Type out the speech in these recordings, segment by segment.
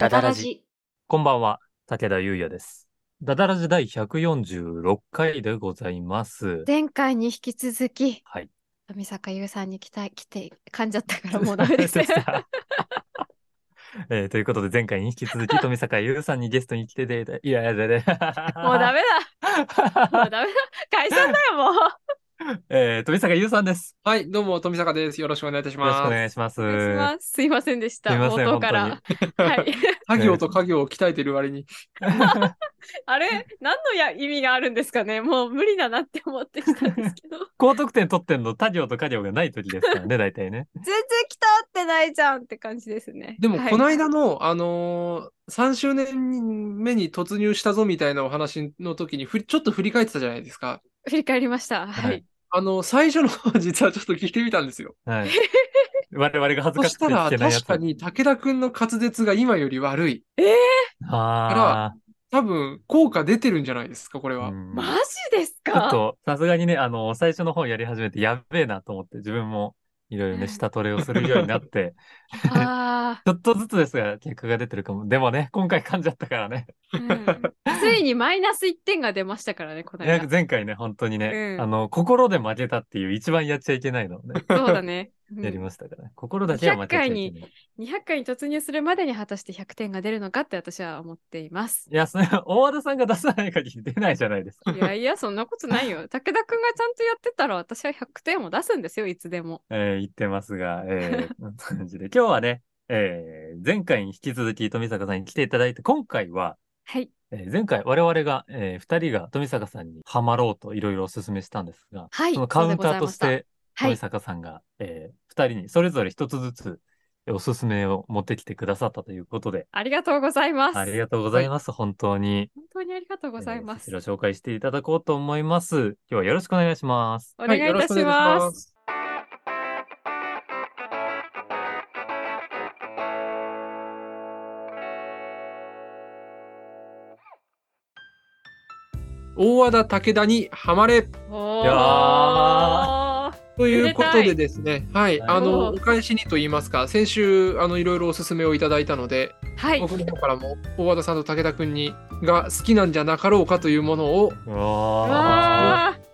ダダラジ。こんばんは、武田優也です。ダダラジ第146回でございます。前回に引き続き、はい。富坂優さんに来たい、来て、噛んじゃったからもうダメです。えーということで、前回に引き続き、富坂優さんにゲストに来てて、いやいやいやいやもうダメだ。もうダメだ。解散だよ、もう。えー、富坂優さんです。はい、どうも、富坂です。よろしくお願いいたしよろしくおます。願いします。お願いします。すいませんでした。冒頭から。はい。作業と家業を鍛えてる割に。あれ、何のや意味があるんですかね？もう無理だなって思ってきたんですけど。高得点取ってんの、他行と家業がない時ですからね、大体ね。全然来たってないじゃんって感じですね。でも、はいこの間の、あのー、3周年目に突入したぞみたいなお話の時にふり、ちょっと振り返ってたじゃないですか。振り返りました。ははいい。あの、最初の方、実はちょっと聞いてみたんですよ。はい。我々が恥ずかしくてそしたら、聞けないやつ。確かに武田くんの滑舌が今より悪い。あ多分、効果出てるんじゃないですか、これあ。は。うんマジですちょっかと、さすがにね、あの、最初の方やり始めて、やっべえなと思って、自分もいろいろね、下トレをするようになって、あ ちょっとずつですが、結果が出てるかも。でもね、今回噛んじゃったからね。あ、うん。ついにマイナス1点が出ましたからね、この。前回ね、本当にね、うんあの、心で負けたっていう一番やっちゃいけないのをね、そうだね。うんやりましたからね。心だけは負けちゃいけない。200回に突入するまでに果たして100点が出るのかって私は思っています。いや、それは大和田さんが出さない限り出ないじゃないですか。いやいや、そんなことないよ。武田くんがちゃんとやってたら私は100点を出すんですよ、いつでも。えー言ってますが、えー、感じで。今日はね、えー前回に引き続き富坂さんに来ていただいて、今回は、はい。えー前回我々が、えー二人が富坂さんにハマろうといろいろお勧めしたんですが、はい。そのカウンターとして富。坂さんが、えー二人にそれぞれ一つずつえーおすすめを持ってきてくださったということで、はい。ありがとうございます。ありがとうございます。本当に。本当にありがとうございます。えー紹介していただこうと思います。今日はよろしくお願いします。お願いいたします。す。大和田武田にはまれおいやー。ということめででですね、はい、はいあの、おお返しにと言いますか、先週、あの、いろいろおすすめをいただいたので、はい。僕の方からも、大和田さんと武田くんに、が好きなんじゃなかろうかというものを、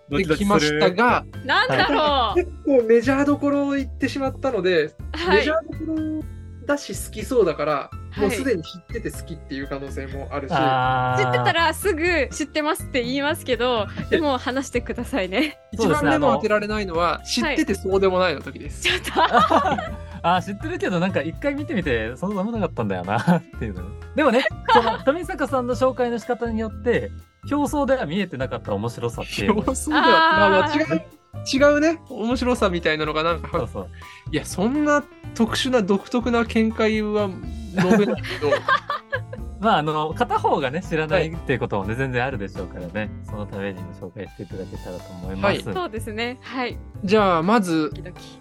できましたが、ー。なんだろう。結構メジャーどころを言ってしまったので、はいメジャ。ーどころだし好きそうだから、はいもうすでに知ってて好きっていう可能性もあるし、あー知ってたらすぐ知ってますって言いますけど、でも話してくださいね。一番目そうですねあのの当てられないのは、知っててそうでもないの時です。ちょっと。あー知ってるけどなんか一回見てみてそんな寒なかったんだよなっていうのねでもねその 富坂さんの紹介の仕方によって表層では見えてなかった面白さっていうのがそうだ、まあまあーあ違う。違うね。面白さみたいなのがなんか。そうそう。いやそんな特殊な独特な見解は述べないけど。まああの片方がね知らないっていうこともね、全然あるでしょうからね。そのためにも紹介していただけたらと思います、そうですね。はい。じゃあまずドキドキ。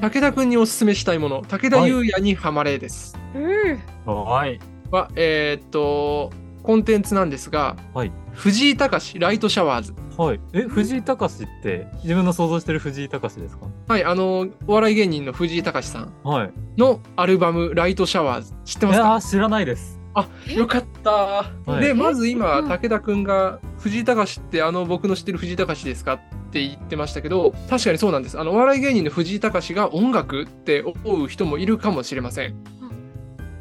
武田君におすすめしたいもの。武田優也にはまれです、うー。はい。はえーっとコンテンツなんですが、はい。藤井隆ライトシャワーズ。はい。え藤井隆って自分の想像してる藤井隆ですか？はいあのお笑い芸人の藤井隆さん。はい。のアルバムライトシャワーズ。知っていますか？やー知らないです。えよかった、はい。でまず今うん武田君が藤井隆ってあの僕の知ってる藤井隆ですかって言ってましたけど確かにそうなんです。あのお笑い芸人の藤井隆が音楽って思う人もいるかもしれません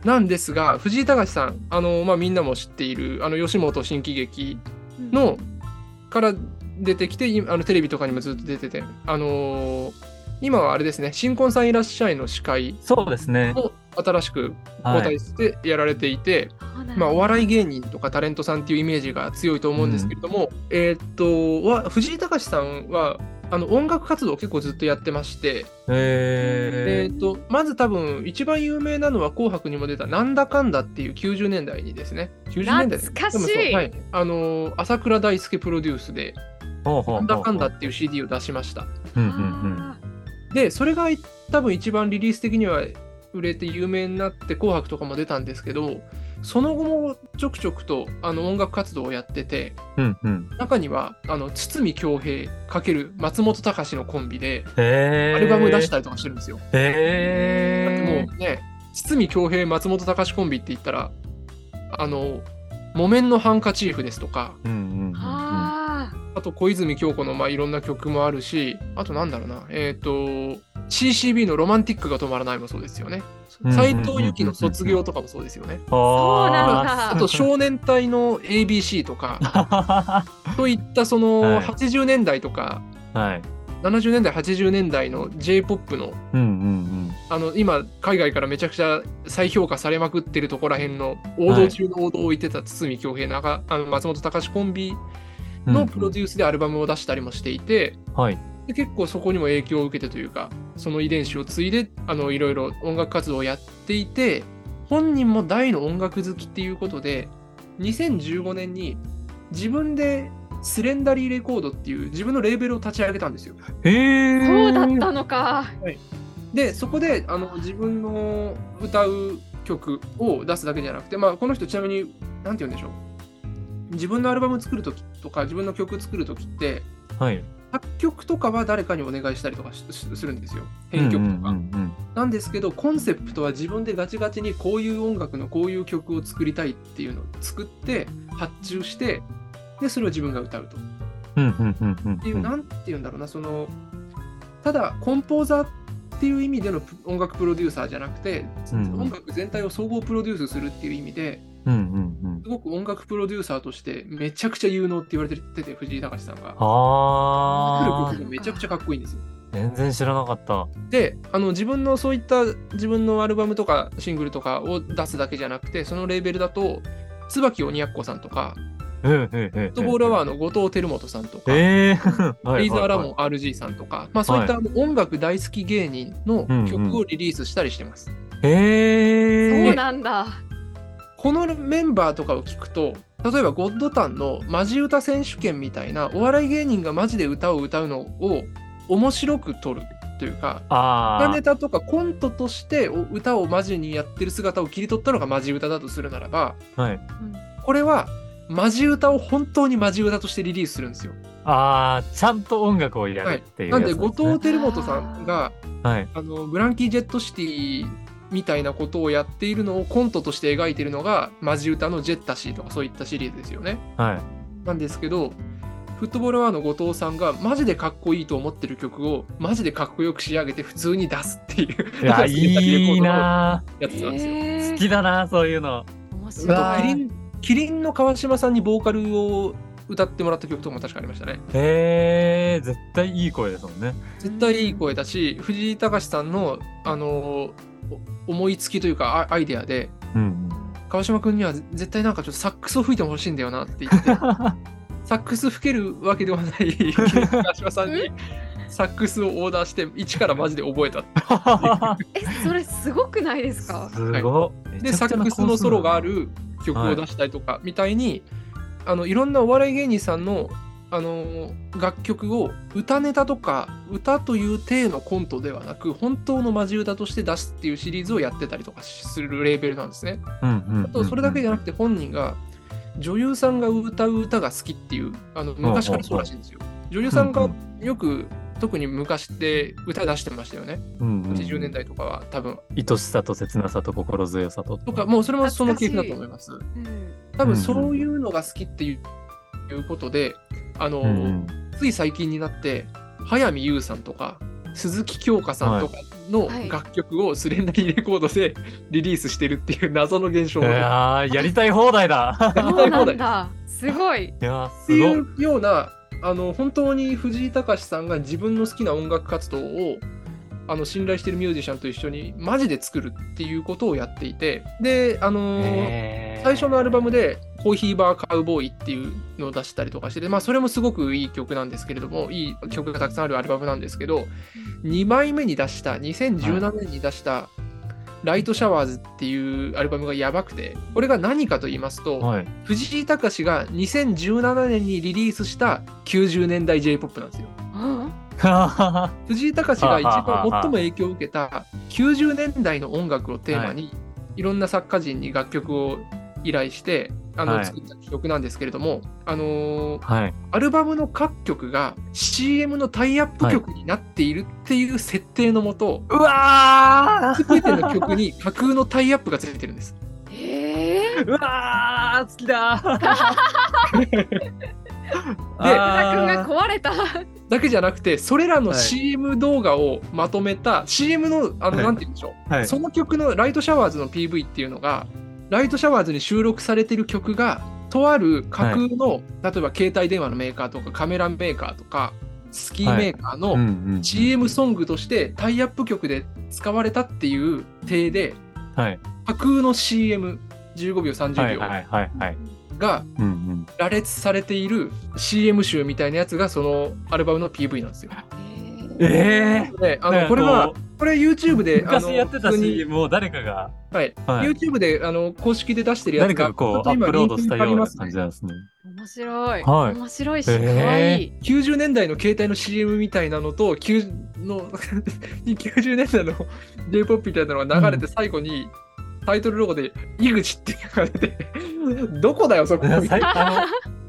なんですが藤井隆さんあの、まあ、みんなも知っているあの吉本新喜劇のから出てきていあのテレビとかにもずっと出ててあのー今はあれですね新婚さんいらっしゃいの司会そうですね。を新しくはい交代してやられていて、まあ、お笑い芸人とかタレントさんっていうイメージが強いと思うんですけれども、えーっとわ藤井隆さんはあの音楽活動を結構ずっとやってまして、ええーっとまず多分一番有名なのは「紅白」にも出た「なんだかんだ」っていう90年代にですね。90年代懐かしい。はい、あの朝倉大輔プロデュースで「ほうほうほうなんだかんだ」っていう CD を出しました。うんうんうん。あでそれが多分一番リリース的には売れて有名になって「紅白」とかも出たんですけどその後もちょくちょくとあの音楽活動をやっててうんうん中にはあの堤恭平×松本隆のコンビでアルバム出したりとかしてるんですよ。だってへもうね堤恭平松本隆コンビって言ったらあの木綿のハンカチーフですとかうんうんうんうん。ああと小泉京子のまあいろんな曲もあるしあとなんだろうなえっ、と CCB の「ロマンティックが止まらない」もそうですよね。うん斎藤由貴の「卒業」とかもそうですよね。そうなんあだ。あと少年隊の ABC とか。あ。といったそのはい。80年代とか。はい。70年代80年代の J−POP の。うんうんあの今海外からめちゃくちゃ再評価されまくってるところらへんの王道中の王道を置いてた堤恭平中あの松本隆コンビうん。のプロデュースでアルバムを出したりもしていて、はい。で結構そこにも影響を受けてというかその遺伝子を継いであのいろいろ音楽活動をやっていて本人も大の音楽好きっていうことで2015年に自分でスレンダリーレコードっていう自分のレーベルを立ち上げたんですよ。へえ。そうだったのか。でそこであの自分の歌う曲を出すだけじゃなくて、まあ、この人ちなみに何て言うんでしょう自分のアルバム作る時とか自分の曲作る時ってはい。作曲とかは誰かにお願いしたりとかするんですよ編曲とか。なんですけどコンセプトは自分でガチガチにこういう音楽のこういう曲を作りたいっていうのを作って発注してでそれを自分が歌うと。っていう、なんて言うんだろうな、その、ただ、コンポーザーっていう意味でのプ音楽プロデューサーじゃなくて、音楽全体を総合プロデュースするっていう意味で、うんうんうんす。ごく音楽プロデューサーとしてめちゃくちゃ有能って言われてて、藤井隆さんが。作るああ。めちゃくちゃかっこいいんですよ。全然知らなかった。で、あの自分のそういった自分のアルバムとかシングルとかを出すだけじゃなくて、そのレーベルだと、椿鬼奴さんとか、うんうんうんうん。フットボールアワーの後藤輝元さんとか、ええ。はレイザーラモンン。RG さんとか、まあそういった音楽大好き芸人の曲をリリースしたりしてます。へえ。そうなんだ。このメンバーとかを聞くと、例えばゴッドタンのマジ歌選手権みたいなお笑い芸人がマジで歌を歌うのを面白く撮るというか。歌ネタとかコントとしてお歌をマジにやってる姿を切り取ったのがマジ歌だとするならば、はい。これはマジ歌を本当にマジ歌としてリリースするんですよ。ああ、ちゃんと音楽をやるっていうなんでやつすね。後藤輝元さんがはい。あのブランキー・ジェット・シティみたいなことをやっているのをコントとして描いているのがマジ歌のジェッタシーとかそういったシリーズですよね。はい。なんですけどフットボールアワーの後藤さんがマジでかっこいいと思ってる曲をマジでかっこよく仕上げて普通に出すっていういや、いいなやつなんですよ。好きだな、そういうの。面あ白い。キリンキリンの川島さんにボーカルを歌ってもらった曲とかも確かありましたね。へえ、絶対いい声ですもんね。絶対いい声だし藤井隆さんのあのお思いつきというかアアイデアで。うん川島君には絶対なんかちょっとサックスを吹いてほしいんだよなって言って。サックス吹けるわけではない。川島さんにサックスをオーダーして一からマジで覚えた え、それすごくないですか？すごい。でサックスのソロがある。る曲を出したりとかみたいに、あのいろんなお笑い芸人さんのあの楽曲を歌ネタとか歌という体のコントではなく本当のマジ歌として出すっていうシリーズをやってたりとかするレーベルなんですね。うんうんあとそれだけじゃなくて本人が女優さんが歌う歌が好きっていうあの昔からそうらしいんですよ。女優さんがよく特に昔って歌出してましたよね。うんうん80年代とかは多分。愛しさと切なさと心強さと。とかもうそれもその系譜だと思います。うん多分そういうのが好きっていう,、いうことであの、うんうんつい最近になって早見優さんとか鈴木京香さんとかのはい楽曲をスレンダリーレコードでリリースしてるっていう謎の現象いがやーやりたい放題だ。そうなんだ。すごい。いやーっていすごい。うようなあの本当に藤井隆さんが自分の好きな音楽活動をあの信頼してるミュージシャンと一緒にマジで作るっていうことをやっていてであのー最初のアルバムで「コーヒーバーカウボーイ」っていうのを出したりとかしてて、まあ、それもすごくいい曲なんですけれどもいい曲がたくさんあるアルバムなんですけど2枚目に出した2017年に出した「ライトシャワーズ」っていうアルバムがやばくてこれが何かと言いますと、はい。藤井隆が2017年にリリースした90年代 J−POP なんですよ。うん藤井隆が一番最も影響を受けた90年代の音楽をテーマに、い、ろんな作家人に楽曲を依頼してあの、はい作った曲なんですけれども、あのーはい。アルバムの各曲が CM のタイアップ曲になっているっていう設定のもと、うわすべての曲に架空のタイアップがついてるんです。えー、ーうわー好きだ福田君が壊れた。だけじゃなくて、それらのはい。CM 動画をまとめた、CM の、あの、はい。なんて言うんでしょう、はい。その曲のライトシャワーズの PV っていうのが、ライトシャワーズに収録されてる曲が、とある架空の、例えば携帯電話のメーカーとかカメラメーカーとか、スキーメーカーの CM ソングとしてタイアップ曲で使われたっていう体で、はい。架空の CM15 秒30秒。がうんうん。羅列されている CM 集みたいなやつがそのアルバムの PV なんですよ。ええで、あのこれはここれ YouTube で昔やってた CM を誰かが、はい、はい YouTube であの公式で出してるやつ誰かがこうアップロードしたような感じなんですね。面白い。はい面白いし、へー可愛い。90年代の携帯の CM みたいなのと9の 90年代の J-POP みたいなのが流れて最後にタイトルロゴで「井口」っていうのが出て どこだよそこ。あの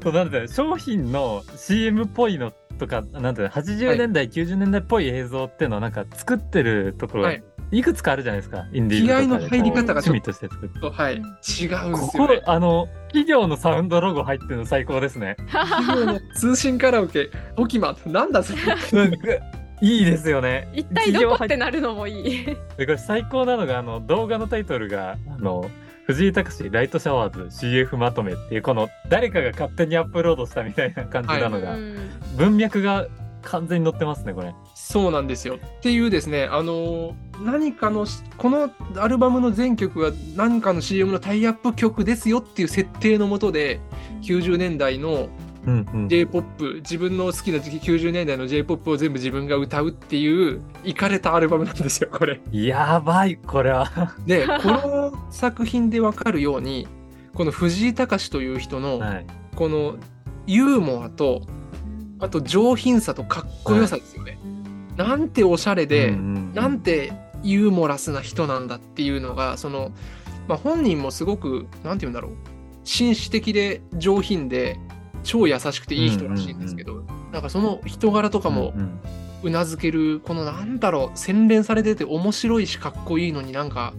そうなんだよ商品の CM っぽいのとかなんていうの80年代、90年代っぽい映像っていうのをなんか作ってるところい。いくつかあるじゃないですか、インディーズとかで。気合の入り方がちょっと。趣味として作って。とはい。違うんですこよ、こね。あの企業のサウンドロゴ入ってるの最高ですね。企業の通信カラオケ「トキマ」なんだそれいいですよね一体どこってなるのもいい。でこれ最高なのがあの動画のタイトルがあの藤井隆ライトシャワーズ CF まとめっていうこの誰かが勝手にアップロードしたみたいな感じなのが、うん文脈が完全に載ってますねこれそうなんですよ。っていうですね、あのー何かのし、このアルバムの全曲が何かの CM のタイアップ曲ですよっていう設定のもとで、90年代のうんうん。J-POP、自分の好きな時期90年代の J-POP を全部自分が歌うっていう、いかれたアルバムなんですよ、これ。やばいこれは。で、この作品でわかるように、この藤井隆という人の、はい。このユーモアと、あと上品さとかっこよさですよね。なんておしゃれで、うんうん。なんてユーモラスな人なんだっていうのがその、まあ、本人もすごくなんて言うんだろう。紳士的で上品で超優しくていい人らしいんですけど、なんかその人柄とかもうんうんうなずけるこのなんだろう洗練されてて面白いしかっこいいのになんか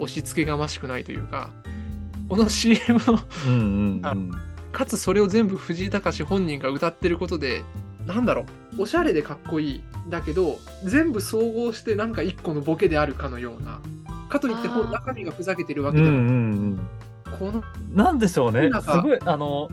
押し付けがましくないというかこの CM のうんうんうん。かつそれを全部藤井隆本人が歌ってることでなんだろうおしゃれでかっこいいだけど全部総合してなんか一個のボケであるかのようなかといって中身がふざけてるわうんうけでも、ん。このうんなんでしょうね。すごいあの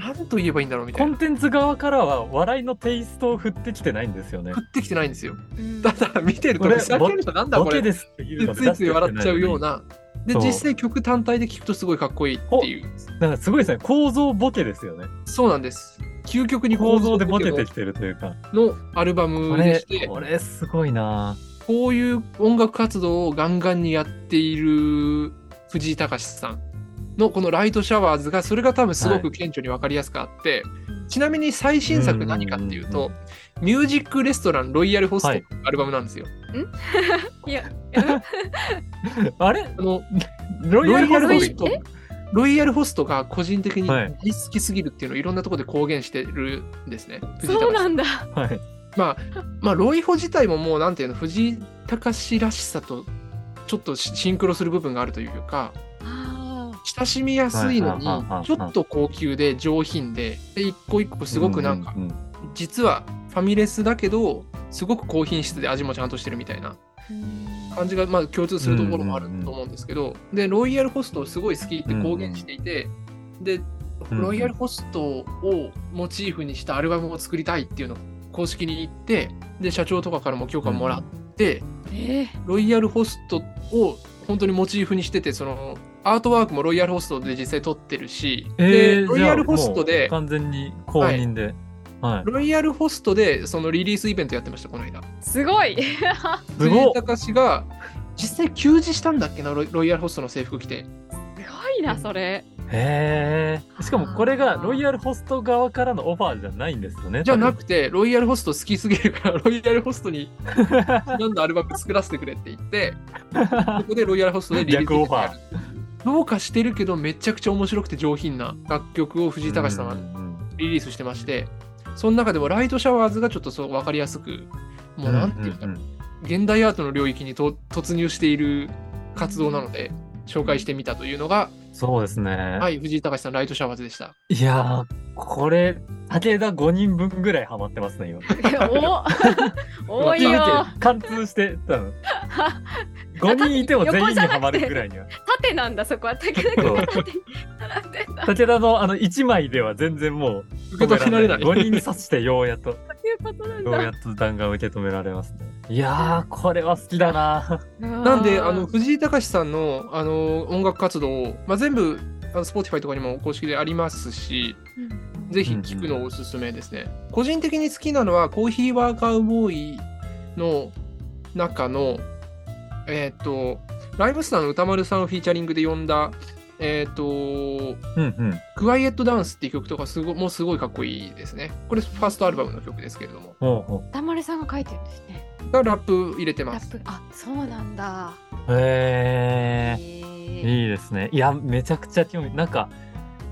何と言えばいいんだろうみたいな。コンテンツ側からは笑いのテイストを振ってきてないんですよね。降ってきてないんですよ。うん。ただ見てるとこれふざけるのなんだボこれ。ケですっていうのついつい笑っちゃうような。で実際曲単体で聴くとすごいかっこいいっていう。なんかすごいですね。構造ボケですよね。そうなんです。究極に構造でボボケケてきてるというか。のアルバこムでれして。これすごいな。こういう音楽活動をガンガンにやっている藤井隆さんのこのライトシャワーズがそれが多分すごく顕著に分かりやすくあって、ちなみに最新作何かっていううんうんと、ミュージックレストランロイヤルホストはい。アルバムなんですよ。いや、あれ？あのロイヤルホスト？ロイヤルホストロイヤルホストが個人的にはい。大好きすぎるっていうのをいろんなところで公言してるんですね。藤井隆さそうなんだ。はい。まあ、まあ、ロイホ自体ももうなんていうの藤井隆らしさとちょっとシシンクロする部分があるというかあ親しみやすいのにちょっと高級で上品でで一個一個すごくなんか実はファミレスだけどすごく高品質で味もちゃんとしてるみたいなー感じがまあ共通するところもあると思うんですけどでロイヤルホストをすごい好きって公言していてでうんロイヤルホストをモチーフにしたアルバムを作りたいっていうのを公式に言ってで社長とかからも許可もらって、えー。ロイヤルホストを本当にモチーフにしててそのアートワークもロイヤルホストで実際撮ってるし、えー、でロイヤルホストでう完全に公認で、はい。ロイヤルホストでそのリリースイベントやってましたこの間。すごい。すごっ。藤井隆が実際休辞したんだっけなロイロイヤルホストの制服着て。すごいな、それ。へえしかもこれがロイヤルホスト側からのオファーじゃないんですよねじゃなくてロイヤルホスト好きすぎるからロイヤルホストに なんだアルバム作らせてくれって言って そこでロイヤルホストでリリースイベントやるどうかしてるけどめちゃくちゃ面白くて上品な楽曲を藤井隆さんがリリースしてまして、その中でもライトシャワーズがちょっとそう分かりやすく、もうなんていうんだろう、現代アートの領域にと突入している活動なので、紹介してみたというのが、そうですね。はい、藤井隆さん、ライトシャワーズでした。いやー、これ、武田5人分ぐらいハマってますね、今。お 多いよ。貫通して、多分。5人いても全員にハマるぐらいには。縦なんだ、そこは。武田君。武田のあの1枚では全然もう受け止められない。5人に刺してようやっと、そういうことなんようやだ。っと弾丸受け止められますね。いやー、これは好きだな。なんで、あの、藤井隆さんの、あの、音楽活動を、まあ、全部、あの Spotify とかにも公式でありますし、ぜひ聞くのをおすすめですね。個人的に好きなのは、コーヒーワーカーボーイの中の、えっ、と、ライブスターの歌丸さんをフィーチャリングで呼んだ、えっ、と、うんうん。クワイエットダンスっていう曲とかすごもうすごいかっこいいですね。これファーストアルバムの曲ですけれども。ほう丸さんが書いてるんですね。がラップ入れてます。ラップ。あ、そうなんだ。う。へー。へーいいですね。いや、めちゃくちゃ興味、なんか、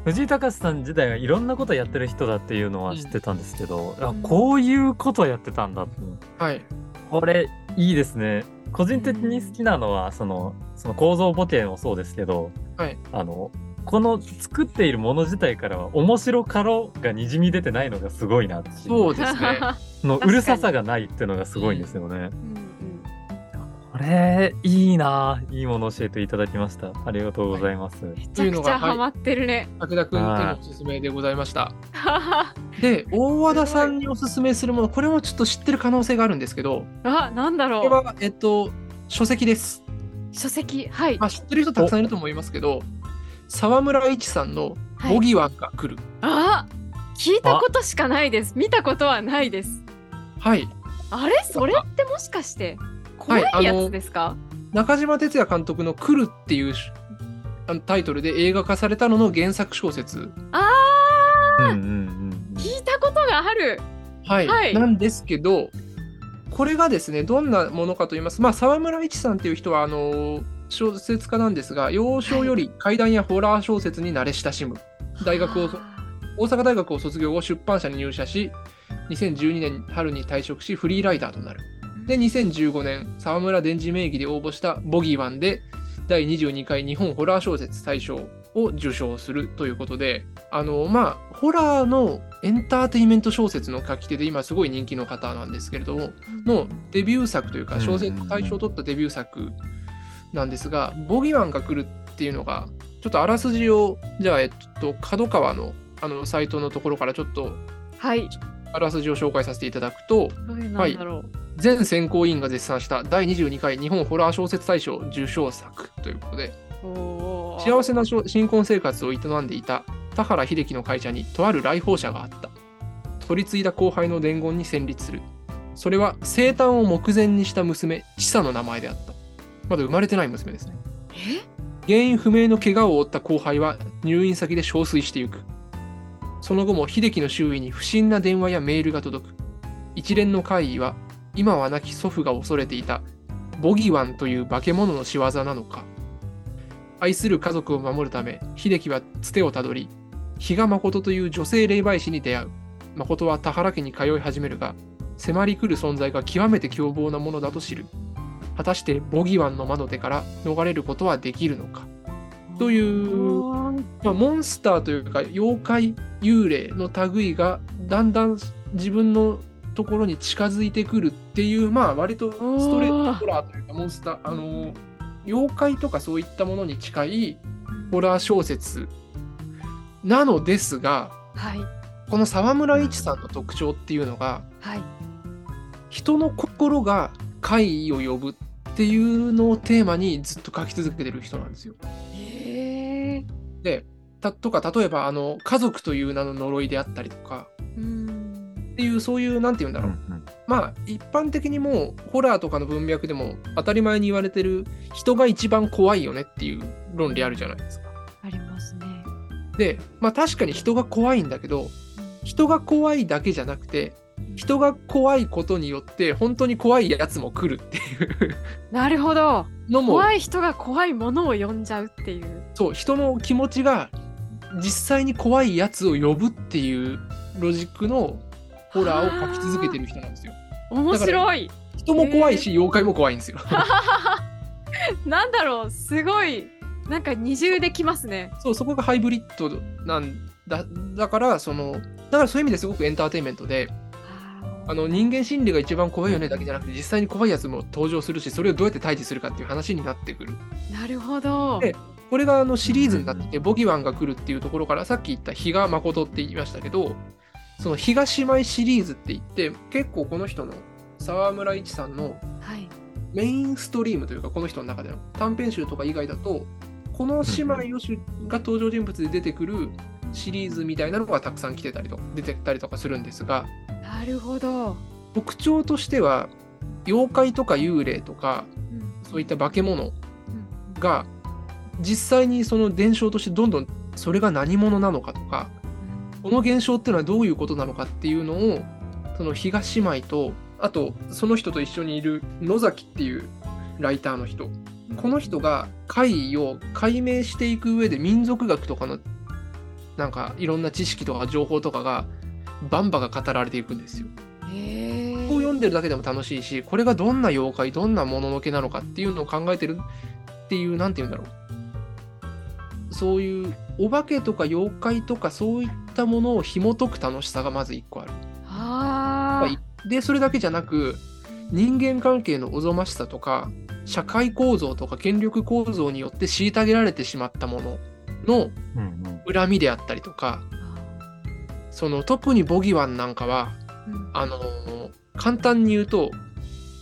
藤井隆さん自体がいろんなことやってる人だっていうのは知ってたんですけど、あうんこういうことやってたんだって。はい。これ、いいですね。個人的に好きなのは、その、その構造ボケもそうですけど、はいあの、この作っているもの自体からは面白かろがにじみ出てないのがすごいなってそうですね。のうるささがないっていうのがすごいんですよね。うんうんこれ、いいな。いいもの教えていただきました。ありがとうございます。めちゃくちゃハマってるね。武田君のおすすめでございました。で、大和田さんにおすすめするもの、これもちょっと知ってる可能性があるんですけど、あ、なんだろう。これは、えっと、書籍です。書籍。はいま。あ、知ってる人たくさんいると思いますけど、沢村一さんのはいボギワンが来る。あ、聞いたことしかないです。見たことはないです。はい。あれ？それってもしかして怖いやつですか、中島哲也監督の来るっていうしあのタイトルで映画化されたのの原作小説。あー、うんうんうんうん。聞いたことがある。はい。はいなんですけど、これがですね、どんなものかと言いますまあ、沢村一さんっていう人は、あの、小説家なんですが、幼少より怪談やホラー小説に慣れ親しむ。大学を、あ大阪大学を卒業後、出版社に入社し、2012年春に退職し、フリーライターとなる。ーで、2015年、沢村伝次名義で応募したボギーワンで、第22回日本ホラー小説大賞を受賞するということで、あの、まあ、ホラーのエンターテインメント小説の書き手で今すごい人気の方なんですけれども、のデビュー作というか、小説大賞を取ったデビュー作なんですが、ボギーワンが来るっていうのが、ちょっとあらすじを、じゃあ、えっと、角川のあのサイトのところからちょっとはい。あらすじを紹介させていただくと、どれなんだろう。全選考委員が絶賛した第22回日本ホラー小説大賞受賞作ということで幸せな新婚生活を営んでいた田原秀樹の会社にとある来訪者があった。取り継いだ後輩の伝言に戦慄する。それは生誕を目前にした娘千佐の名前であった。まだ生まれてない娘ですね。え？原因不明の怪我を負った後輩は入院先で憔悴してゆくその後も秀樹の周囲に不審な電話やメールが届く。一連の怪異は今は亡き祖父が恐れていたボギワンという化け物の仕業なのか。愛する家族を守るため秀樹はつてをたどり比嘉誠という女性霊媒師に出会う。誠は田原家に通い始めるが迫り来る存在が極めて凶暴なものだと知る。果たしてボギワンの窓手から逃れることはできるのか。というまあ、モンスターというか妖怪幽霊の類がだんだん自分のところに近づいてくるっていうまあ割とストレートホラーというかモンスターあの妖怪とかそういったものに近いホラー小説なのですがはい。この沢村一さんの特徴っていうのがはい。人の心が怪異を呼ぶっていうのをテーマにずっと書き続けてる人なんですよ。でたとか例えばあの家族という名の呪いであったりとかうん。っていうそういうなんて言うんだろう、まあ一般的にもうホラーとかの文脈でも当たり前に言われてる人が一番怖いよねっていう論理あるじゃないですか。ありますね。でまあ確かに人が怖いんだけど人が怖いだけじゃなくて人が怖いことによって本当に怖いやつも来るっていうなるほど。のも怖い人が怖いものを呼んじゃうっていう。そう人の気持ちが実際に怖いやつを呼ぶっていうロジックのホラーを描き続けてる人なんですよ。面白い。人も怖いし妖怪も怖いんですよ。なんだろう、すごい。なんか二重できますね。そうそこがハイブリッドなんだだからそのだからそういう意味ですごくエンターテインメントであの人間心理が一番怖いよねだけじゃなくて実際に怖いやつも登場するしそれをどうやって退治するかっていう話になってくる。なるほど。でこれがあのシリーズになってて、ボギワンが来るっていうところからさっき言った比嘉誠って言いましたけどその東姉妹シリーズって言って結構この人の沢村一さんのはい。メインストリームというかこの人の中での短編集とか以外だとこの姉妹をしゅが登場人物で出てくるシリーズみたいなのがたくさん来てたりと出てたりとかするんですがなるほど。特徴としては妖怪とか幽霊とかうん。そういった化け物うん。が実際にその伝承としてどんどんそれが何者なのかとかこの現象っていうのはどういうことなのかっていうのをその東姉妹とあとその人と一緒にいる野崎っていうライターの人。この人が怪異を解明していく上で民族学とかのなんかいろんな知識とか情報とかがバンバが語られていくんですよ。こう読んでるだけでも楽しいしこれがどんな妖怪どんなもののけなのかっていうのを考えてるっていうなんて言うんだろうそういうお化けとか妖怪とかそういったものを紐解く楽しさがまず一個ある。ああ。でそれだけじゃなく人間関係のおぞましさとか社会構造とか権力構造によって虐げられてしまったものの恨みであったりとかその特にボギワンなんかはうんあのー簡単に言うと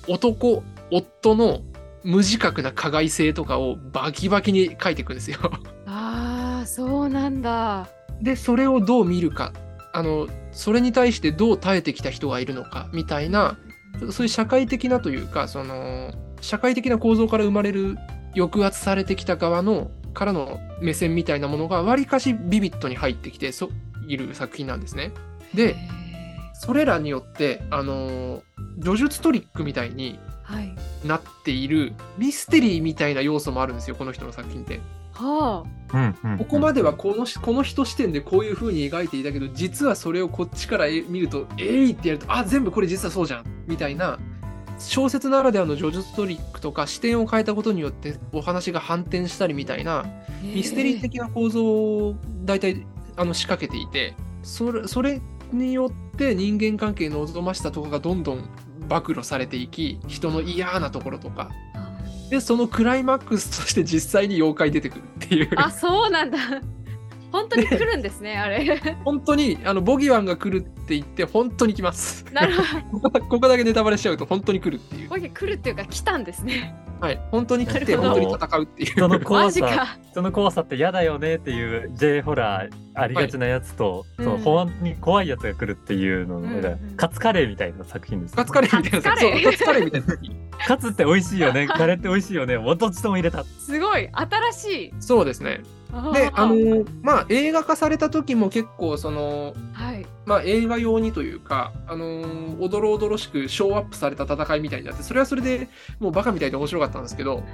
男夫の無自覚な加害性とかをバキバキに書いていくんですよ。ああ、そうなんだ。でそれをどう見るかあのそれに対してどう耐えてきた人がいるのかみたいなそういう社会的なというかその社会的な構造から生まれる抑圧されてきた側のからの目線みたいなものがわりかしビビッドに入ってきてそいる作品なんですね。でそれらによってあの叙述トリックみたいにはい。なっているミステリーみたいな要素もあるんですよこの人の作品って。はうんうんうんここまではこのしこの人視点でこういう風に描いていたけど実はそれをこっちからえ見ると「えい!」ってやると「あ全部これ実はそうじゃん」みたいな小説ならではの叙述トリックとか視点を変えたことによってお話が反転したりみたいなあ。ミステリー的な構造を大体あの仕掛けていてそれそれによって人間関係のおぞましさとかがどんどん暴露されていき人の嫌なところとかあでそのクライマックスとして実際に妖怪出てくるっていうあ、そうなんだ。本当に来るんですね、あれ。本当にあのボギワンが来るって言って本当に来ます。なるほど。ここだけネタバレしちゃうと本当に来るっていう。ボケ来るっていうか来たんですね。はい。本当に来て本当に戦うっていう。人のマ怖さジか。人の怖さって嫌だよねっていう J ホラーありがちなやつと、はい。うん。その本当に怖いやつが来るっていうのの、うんうんカツカレーみたいな作品です、カツカレーみたいなカツカツカレーみたいなカツって美味しいよね。カレーって美味しいよね。もうどっちとも入れた。すごい。新しい。そうですねであのまあ映画化された時も結構そのはい。まあ映画用にというかあのーおどろおどろしくショーアップされた戦いみたいになってそれはそれでもうバカみたいで面白かったんですけど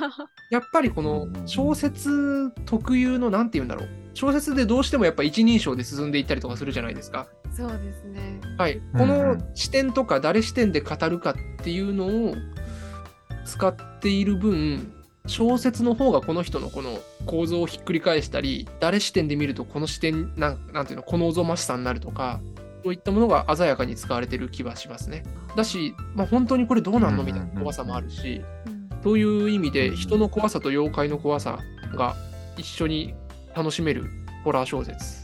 やっぱりこの小説特有のなんて言うんだろう小説でどうしてもやっぱ一人称で進んでいったりとかするじゃないですか。そうですね。はい、うんこの視点とか誰視点で語るかっていうのを使っている分小説の方がこの人のこの構造をひっくり返したり誰視点で見るとこの視点なんなんていうのこのおぞましさになるとかそういったものが鮮やかに使われてる気はしますね。だし、まあ、本当にこれどうなんの？みたいな怖さもあるしうん。そういう意味で人の怖さと妖怪の怖さが一緒に楽しめるホラー小説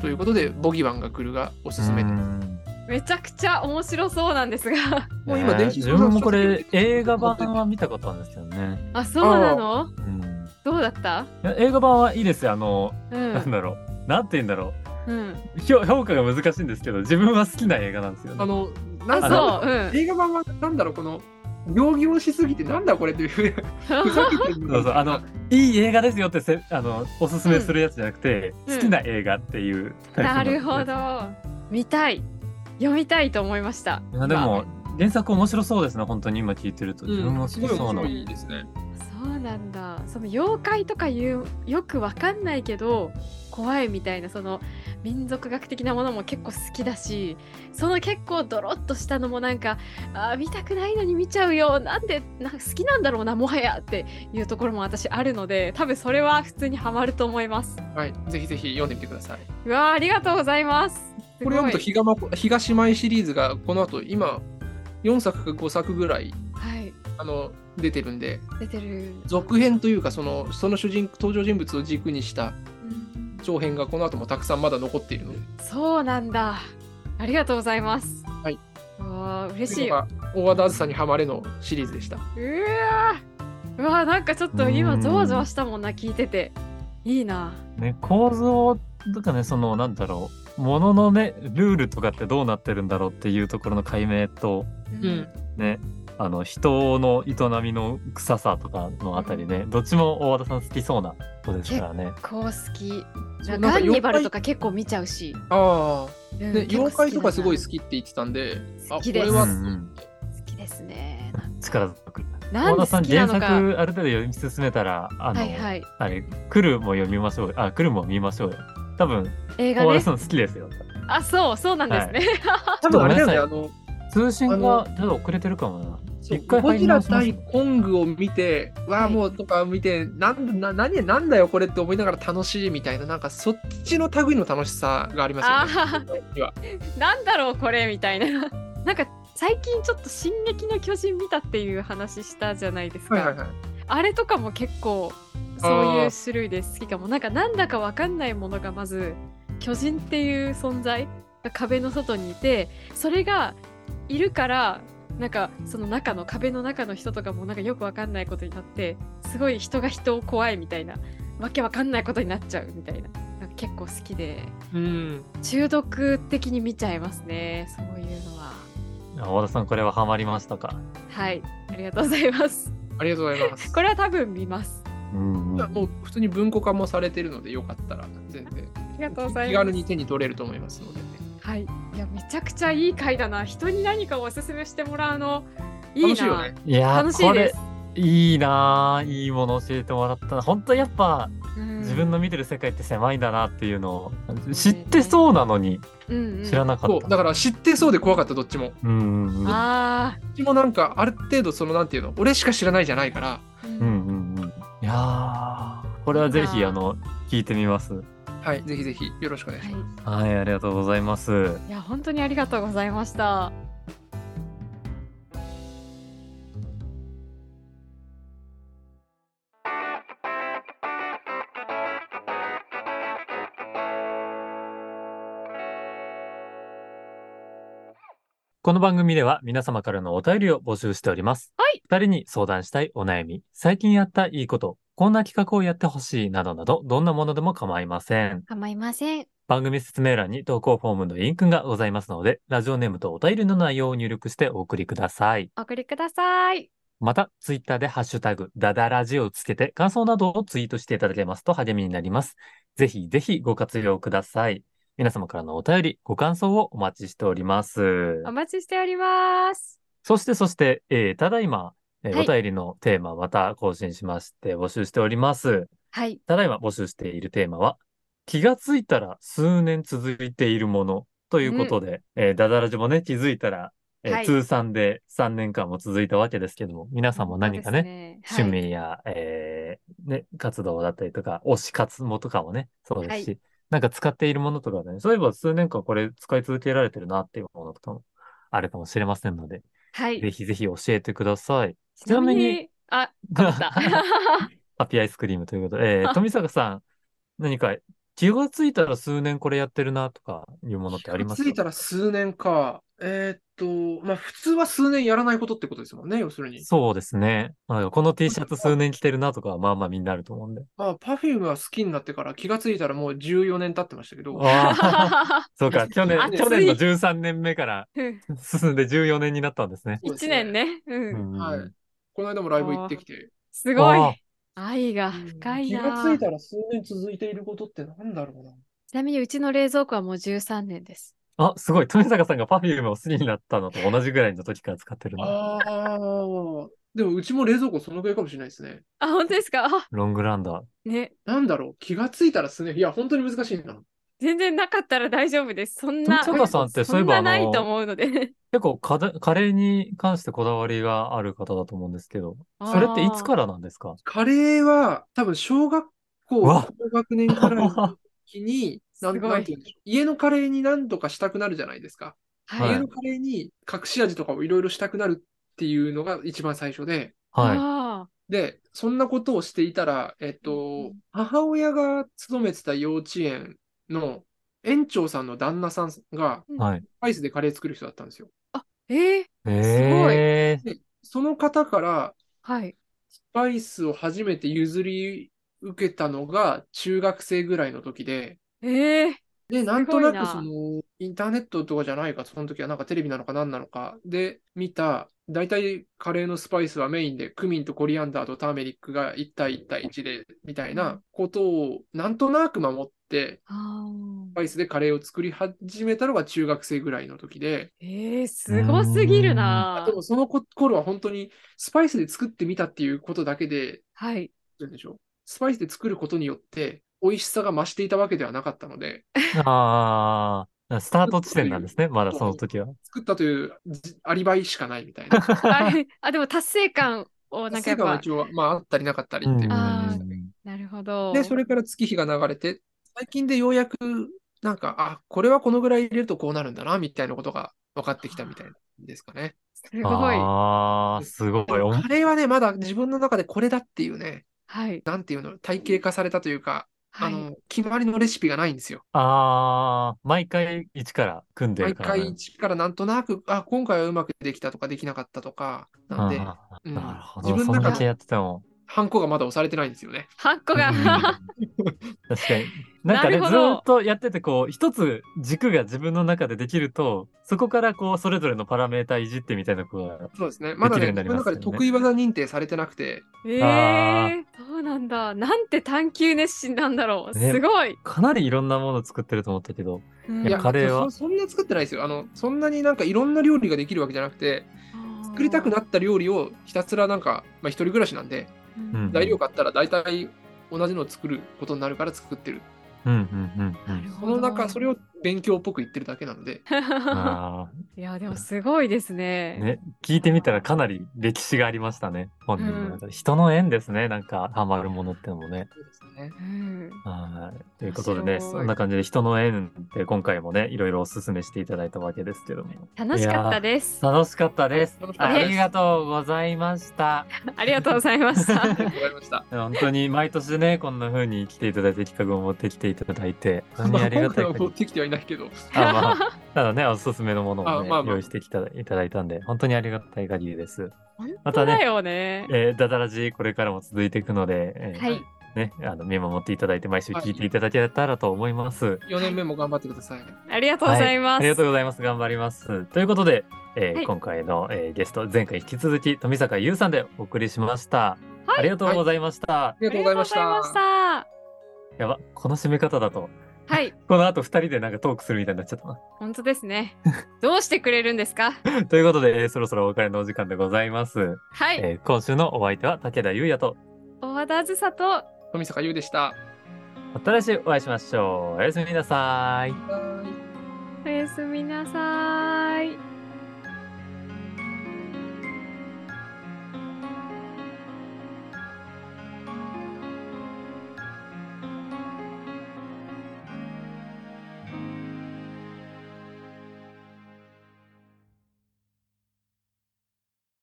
ということで「ボギワンが来る」がおすすめです。うんめちゃくちゃ面白そうなんですが。もう今ね電子自分もこれ映画版は見たことあるんですけどね、あ、そうなの？うん、どうだった？いや映画版はいいですよ。あの、うん。なんだろう。なんて言うんだろう。ん。う評評価が難しいんですけど自分は好きな映画なんですよ、ね、あの、なんそう。うん。映画版はなんだろう、この、行儀をしすぎてなんだこれっていう。ふざけてるそうそう。あのいい映画ですよってせあのおすすめするやつじゃなくて、うん。好きな映画っていうタイプのなるほど。見たい。読みたいと思いました。いやでも原作面白そうですね本当に今聞いてると自分も好きそうな、面白いですね。そうなんだ。その妖怪とかいうよくわかんないけど怖いみたいなその民族学的なものも結構好きだし、その結構ドロッとしたのもなんかあー見たくないのに見ちゃうよ。なんでなんか好きなんだろうなもはやっていうところも私あるので、多分それは普通にハマると思います。はい。ぜひぜひ読んでみてください。うわーありがとうございます。すこれ読むと東東舞シリーズがこの後今4作か5作ぐらいはいあの出てるんで出てる。続編というかそのその主人登場人物を軸にしたうん長編がこの後もたくさんまだ残っているのでそうなんだ。ありがとうございます。はい。わあ嬉しい。大和田あずさにハマれのシリーズでした。うわーうわーなんかちょっと今ゾワゾワしたもんな聞いてていいなね、構造とかねそのなんだろうもののねルールとかってどうなってるんだろうっていうところの解明とうん。ねあの人の営みの臭さとかのあたりね、どっちも大和田さん好きそうな子ですからね。こう好き。そうなんかガンニバル妖怪とか結構見ちゃうし、ああ、うん妖怪とかすごい好ききって言ってたんで、あ、好きです。うんうん好き。ですね。力強く。大和田さん原作ある程度読み進めたらあの、はいはい。あれ来るも読みましょうあ来るも見ましょうよ。多分映画ね。大和田さん好きですよ。あそうそうなんですね、多分あれだよね、あの、通信あがちょっと遅れてるかもな。ゴジラ対コングを見て、わあ、はいもうとか見て、なんだ、な、何、なんだよ、これって思いながら楽しいみたいな、なんかそっちの類の楽しさがありますよね。なんだろうこれみたいななんか最近ちょっと「進撃の巨人」見たっていう話したじゃないですか、はいはいはい。あれとかも結構そういう種類で好きかもなんかなんだかわかんないものがまず巨人っていう存在が壁の外にいてそれがいるからなんかその中の壁の中の人とかもなんかよくわかんないことになってすごい人が人を怖いみたいなわけわかんないことになっちゃうみたいななんか結構好きでうん。中毒的に見ちゃいますねそういうのは大和田さんこれはハマりましたか？はいありがとうございますありがとうございます。これは多分見ますうんもう普通に文庫化もされてるので、よかったら全然ありがとうござい気ます軽に手に取れると思いますので。はい、いやめちゃくちゃいい回だな。人に何かをおすすめしてもらうの。いいな。楽しいよね。いやー楽しいです。いいなーいいもの教えてもらった。な本当やっぱうん。自分の見てる世界って狭いんだなっていうのを知ってそうなのにうんうん。知らなかった。そう。だから知ってそうで怖かったどっちも。うんうんうん。あどっちもなんかある程度そのなんていうの俺しか知らないじゃないから。ーうんうんうん。いやーこれはぜひあの聞いてみます。はい、ぜひぜひよろしくお願いします。はい、はいありがとうございます。いや本当にありがとうございましたこの番組では皆様からのお便りを募集しております。はい。二人に相談したいお悩み、最近やったいいこと、こんな企画をやってほしいなどなど、どんなものでも構いません。構いません番組説明欄に投稿フォームのリンクがございますので、ラジオネームとお便りの内容を入力してお送りください。お送りくださいまた、ツイッターでハッシュタグ、ダダラジをつけて感想などをツイートしていただけますと励みになります。ぜひぜひご活用ください。皆様からのお便り、ご感想をお待ちしております。お待ちしておりますそして、そして、えーただいま、えーはい。お便りのテーマまた更新しまして募集しております。はい。ただいま募集しているテーマは、気がついたら数年続いているものということで、えーダダラジもね、気づいたら、えーはい。通算で3年間も続いたわけですけども、皆さんも何かね、そうです趣味や、えーね、活動だったりとか、推し活もとかもね、そうですし、はなんか使っているものとかね、そういえば数年間これ使い続けられてるなっていうものとかもあるかもしれませんので、はい、はい、ぜひぜひ教えてください。ちなみにあ かぶったハッピーアイスクリームということで、えー、富坂さん、何か気がついたら数年これやってるなとかいうものってあります気がついたから数年か。えーっと、まあ普通は数年やらないことってことですもんね、要するに。そうですね。まあ、この T シャツ数年着てるなとかはまあまあみんなあると思うんで。まあ、パフュームは好きになってから気がついたらもう14年経ってましたけど、ああ、そうか、去年、去年の13年目からうん進んで14年になったんですね。そうです一年ね、うんはい。この間もライブ行ってきて。すごい愛が深い気ながついたら数年続いていることってなんだろうな。ちなみにうちの冷蔵庫はもう13年ですあ、すごい。富坂さんが Perfume を好きになったのと同じぐらいの時から使ってるの。ああ。でもうちも冷蔵庫そのぐらいかもしれないですね。あ、本当ですか？あ、ロングランダー。ね。なんだろう気がついたらすね。いや、本当に難しいな。全然なかったら大丈夫です。そんな、富坂さんってそういえばそんないと思うので。結構カレカレーに関してこだわりがある方だと思うんですけど、それっていつからなんですか？カレーは多分小学校高学年くらいの時に、な んすごいなんて言うんでしょう家のカレーに何とかしたくなるじゃないですか。はい。家のカレーに隠し味とかをいろいろしたくなるっていうのが一番最初で、はい。あで、そんなことをしていたら、えっうとん、母親が勤めてた幼稚園の園長さんの旦那さんが、はい。スパイスでカレー作る人だったんですよ。ーえー、えー、で、その方からはい。スパイスを初めて譲り受けたのが中学生ぐらいの時で、えー、で、なんとなくな。その、インターネットとかじゃないか、その時はなんかテレビなのか何なのか。で見た、大体カレーのスパイスはメインでクミンとコリアンダーとターメリックが1対1対1で、みたいなことをなんとなく守っスパイスでカレーを作り始めたのが中学生ぐらいの時で、ーえー、すごすぎるなでもその頃は本当にスパイスで作ってみたっていうことだけで、はい。なんでしょう。スパイスで作ることによって美味しさが増していたわけではなかったので、ああ、スタート地点なんですね、まだその時は。作ったというじアリバイしかないみたいな。あ あ、でも達成感をなんかやっぱ、成果は一応、まあ、あったりなかったりっていう感じでしたね。なるほど。で、それから月日が流れて、最近でようやく、なんか、あ、これはこのぐらい入れるとこうなるんだな、みたいなことが分かってきたみたいですかね。すごい。ああ、すごい。カレーはね、まだ自分の中でこれだっていうね、はい。なんていうの、体系化されたというか、はい。あの、決まりのレシピがないんですよ。ああ、毎回一から組んで毎るからね。回一からなんとなく、あ、今回はうまくできたとかできなかったとか、なんで、うんなるほど。自分の中でやってても。ハンコがまだ押されてないんですよね。ハンコがうん確かに。なんかね、ずっとやってて、こう、一つ軸が自分の中でできると、そこからこう、それぞれのパラメータいじってみたいなことが、そうですね。まだね、自分の中で得意技認定されてなくて、えあえそうなんだ。なんて探求熱心なんだろう。ねすごい。かなりいろんなもの作ってると思ったけど、うんいやカレーは？そそんな作ってないですよ。あの、そんなになんかいろんな料理ができるわけじゃなくて、作りたくなった料理をひたすらなんか、まあ一人暮らしなんで、材料買ったら大体同じのを作ることになるから作ってる。うんうんうんうなるん。その中、それを勉強っぽく言ってるだけなので、あいや、でもすごいですあ、ね。ね、聞いてみたらかなり歴史がありましたね。本人の中で。人の縁ですね、なんかハマるものってのもね。そうですね。うん。はい。ということでね、そんな感じで人の縁って今回もね、いろいろお勧めしていただいたわけですけども。楽しかったです。楽しかったです。ありがとうございました。ありがとうございました。本当に毎年ね、こんな風に来ていただいて企画を持ってきていただいて、本当にありがたいまあ今回いないけど、あまあ、ただね、おすすめのものをね、あまあまあ用意してきたいただいたんで、本当にありがたい限りです。本またね当だよね。えー、ダダラジこれからも続いていくので、えーはい。ね、あの見守っていただいて毎週聞いていただけたらと思います。4年目も頑張ってください。ありがとうございます。はありがとうございます。頑張ります。ということで、えーはい今回の、えーゲスト、前回引き続き富坂優さんでお送りしました。はいありがとうございました。ありがとうございました。ありがとうございましやば、この締め方だと、たはい。この後二人でなんかトークするみたいになっちゃったな。本当ですね。どうしてくれるんですか？ということで、えーそろそろお別れのお時間でございます。はい。えー今週のお相手は武田優也と、大和田あずさと、富坂優でした。また来週お会いしましょう。おやすみなさい。おやすみなさい。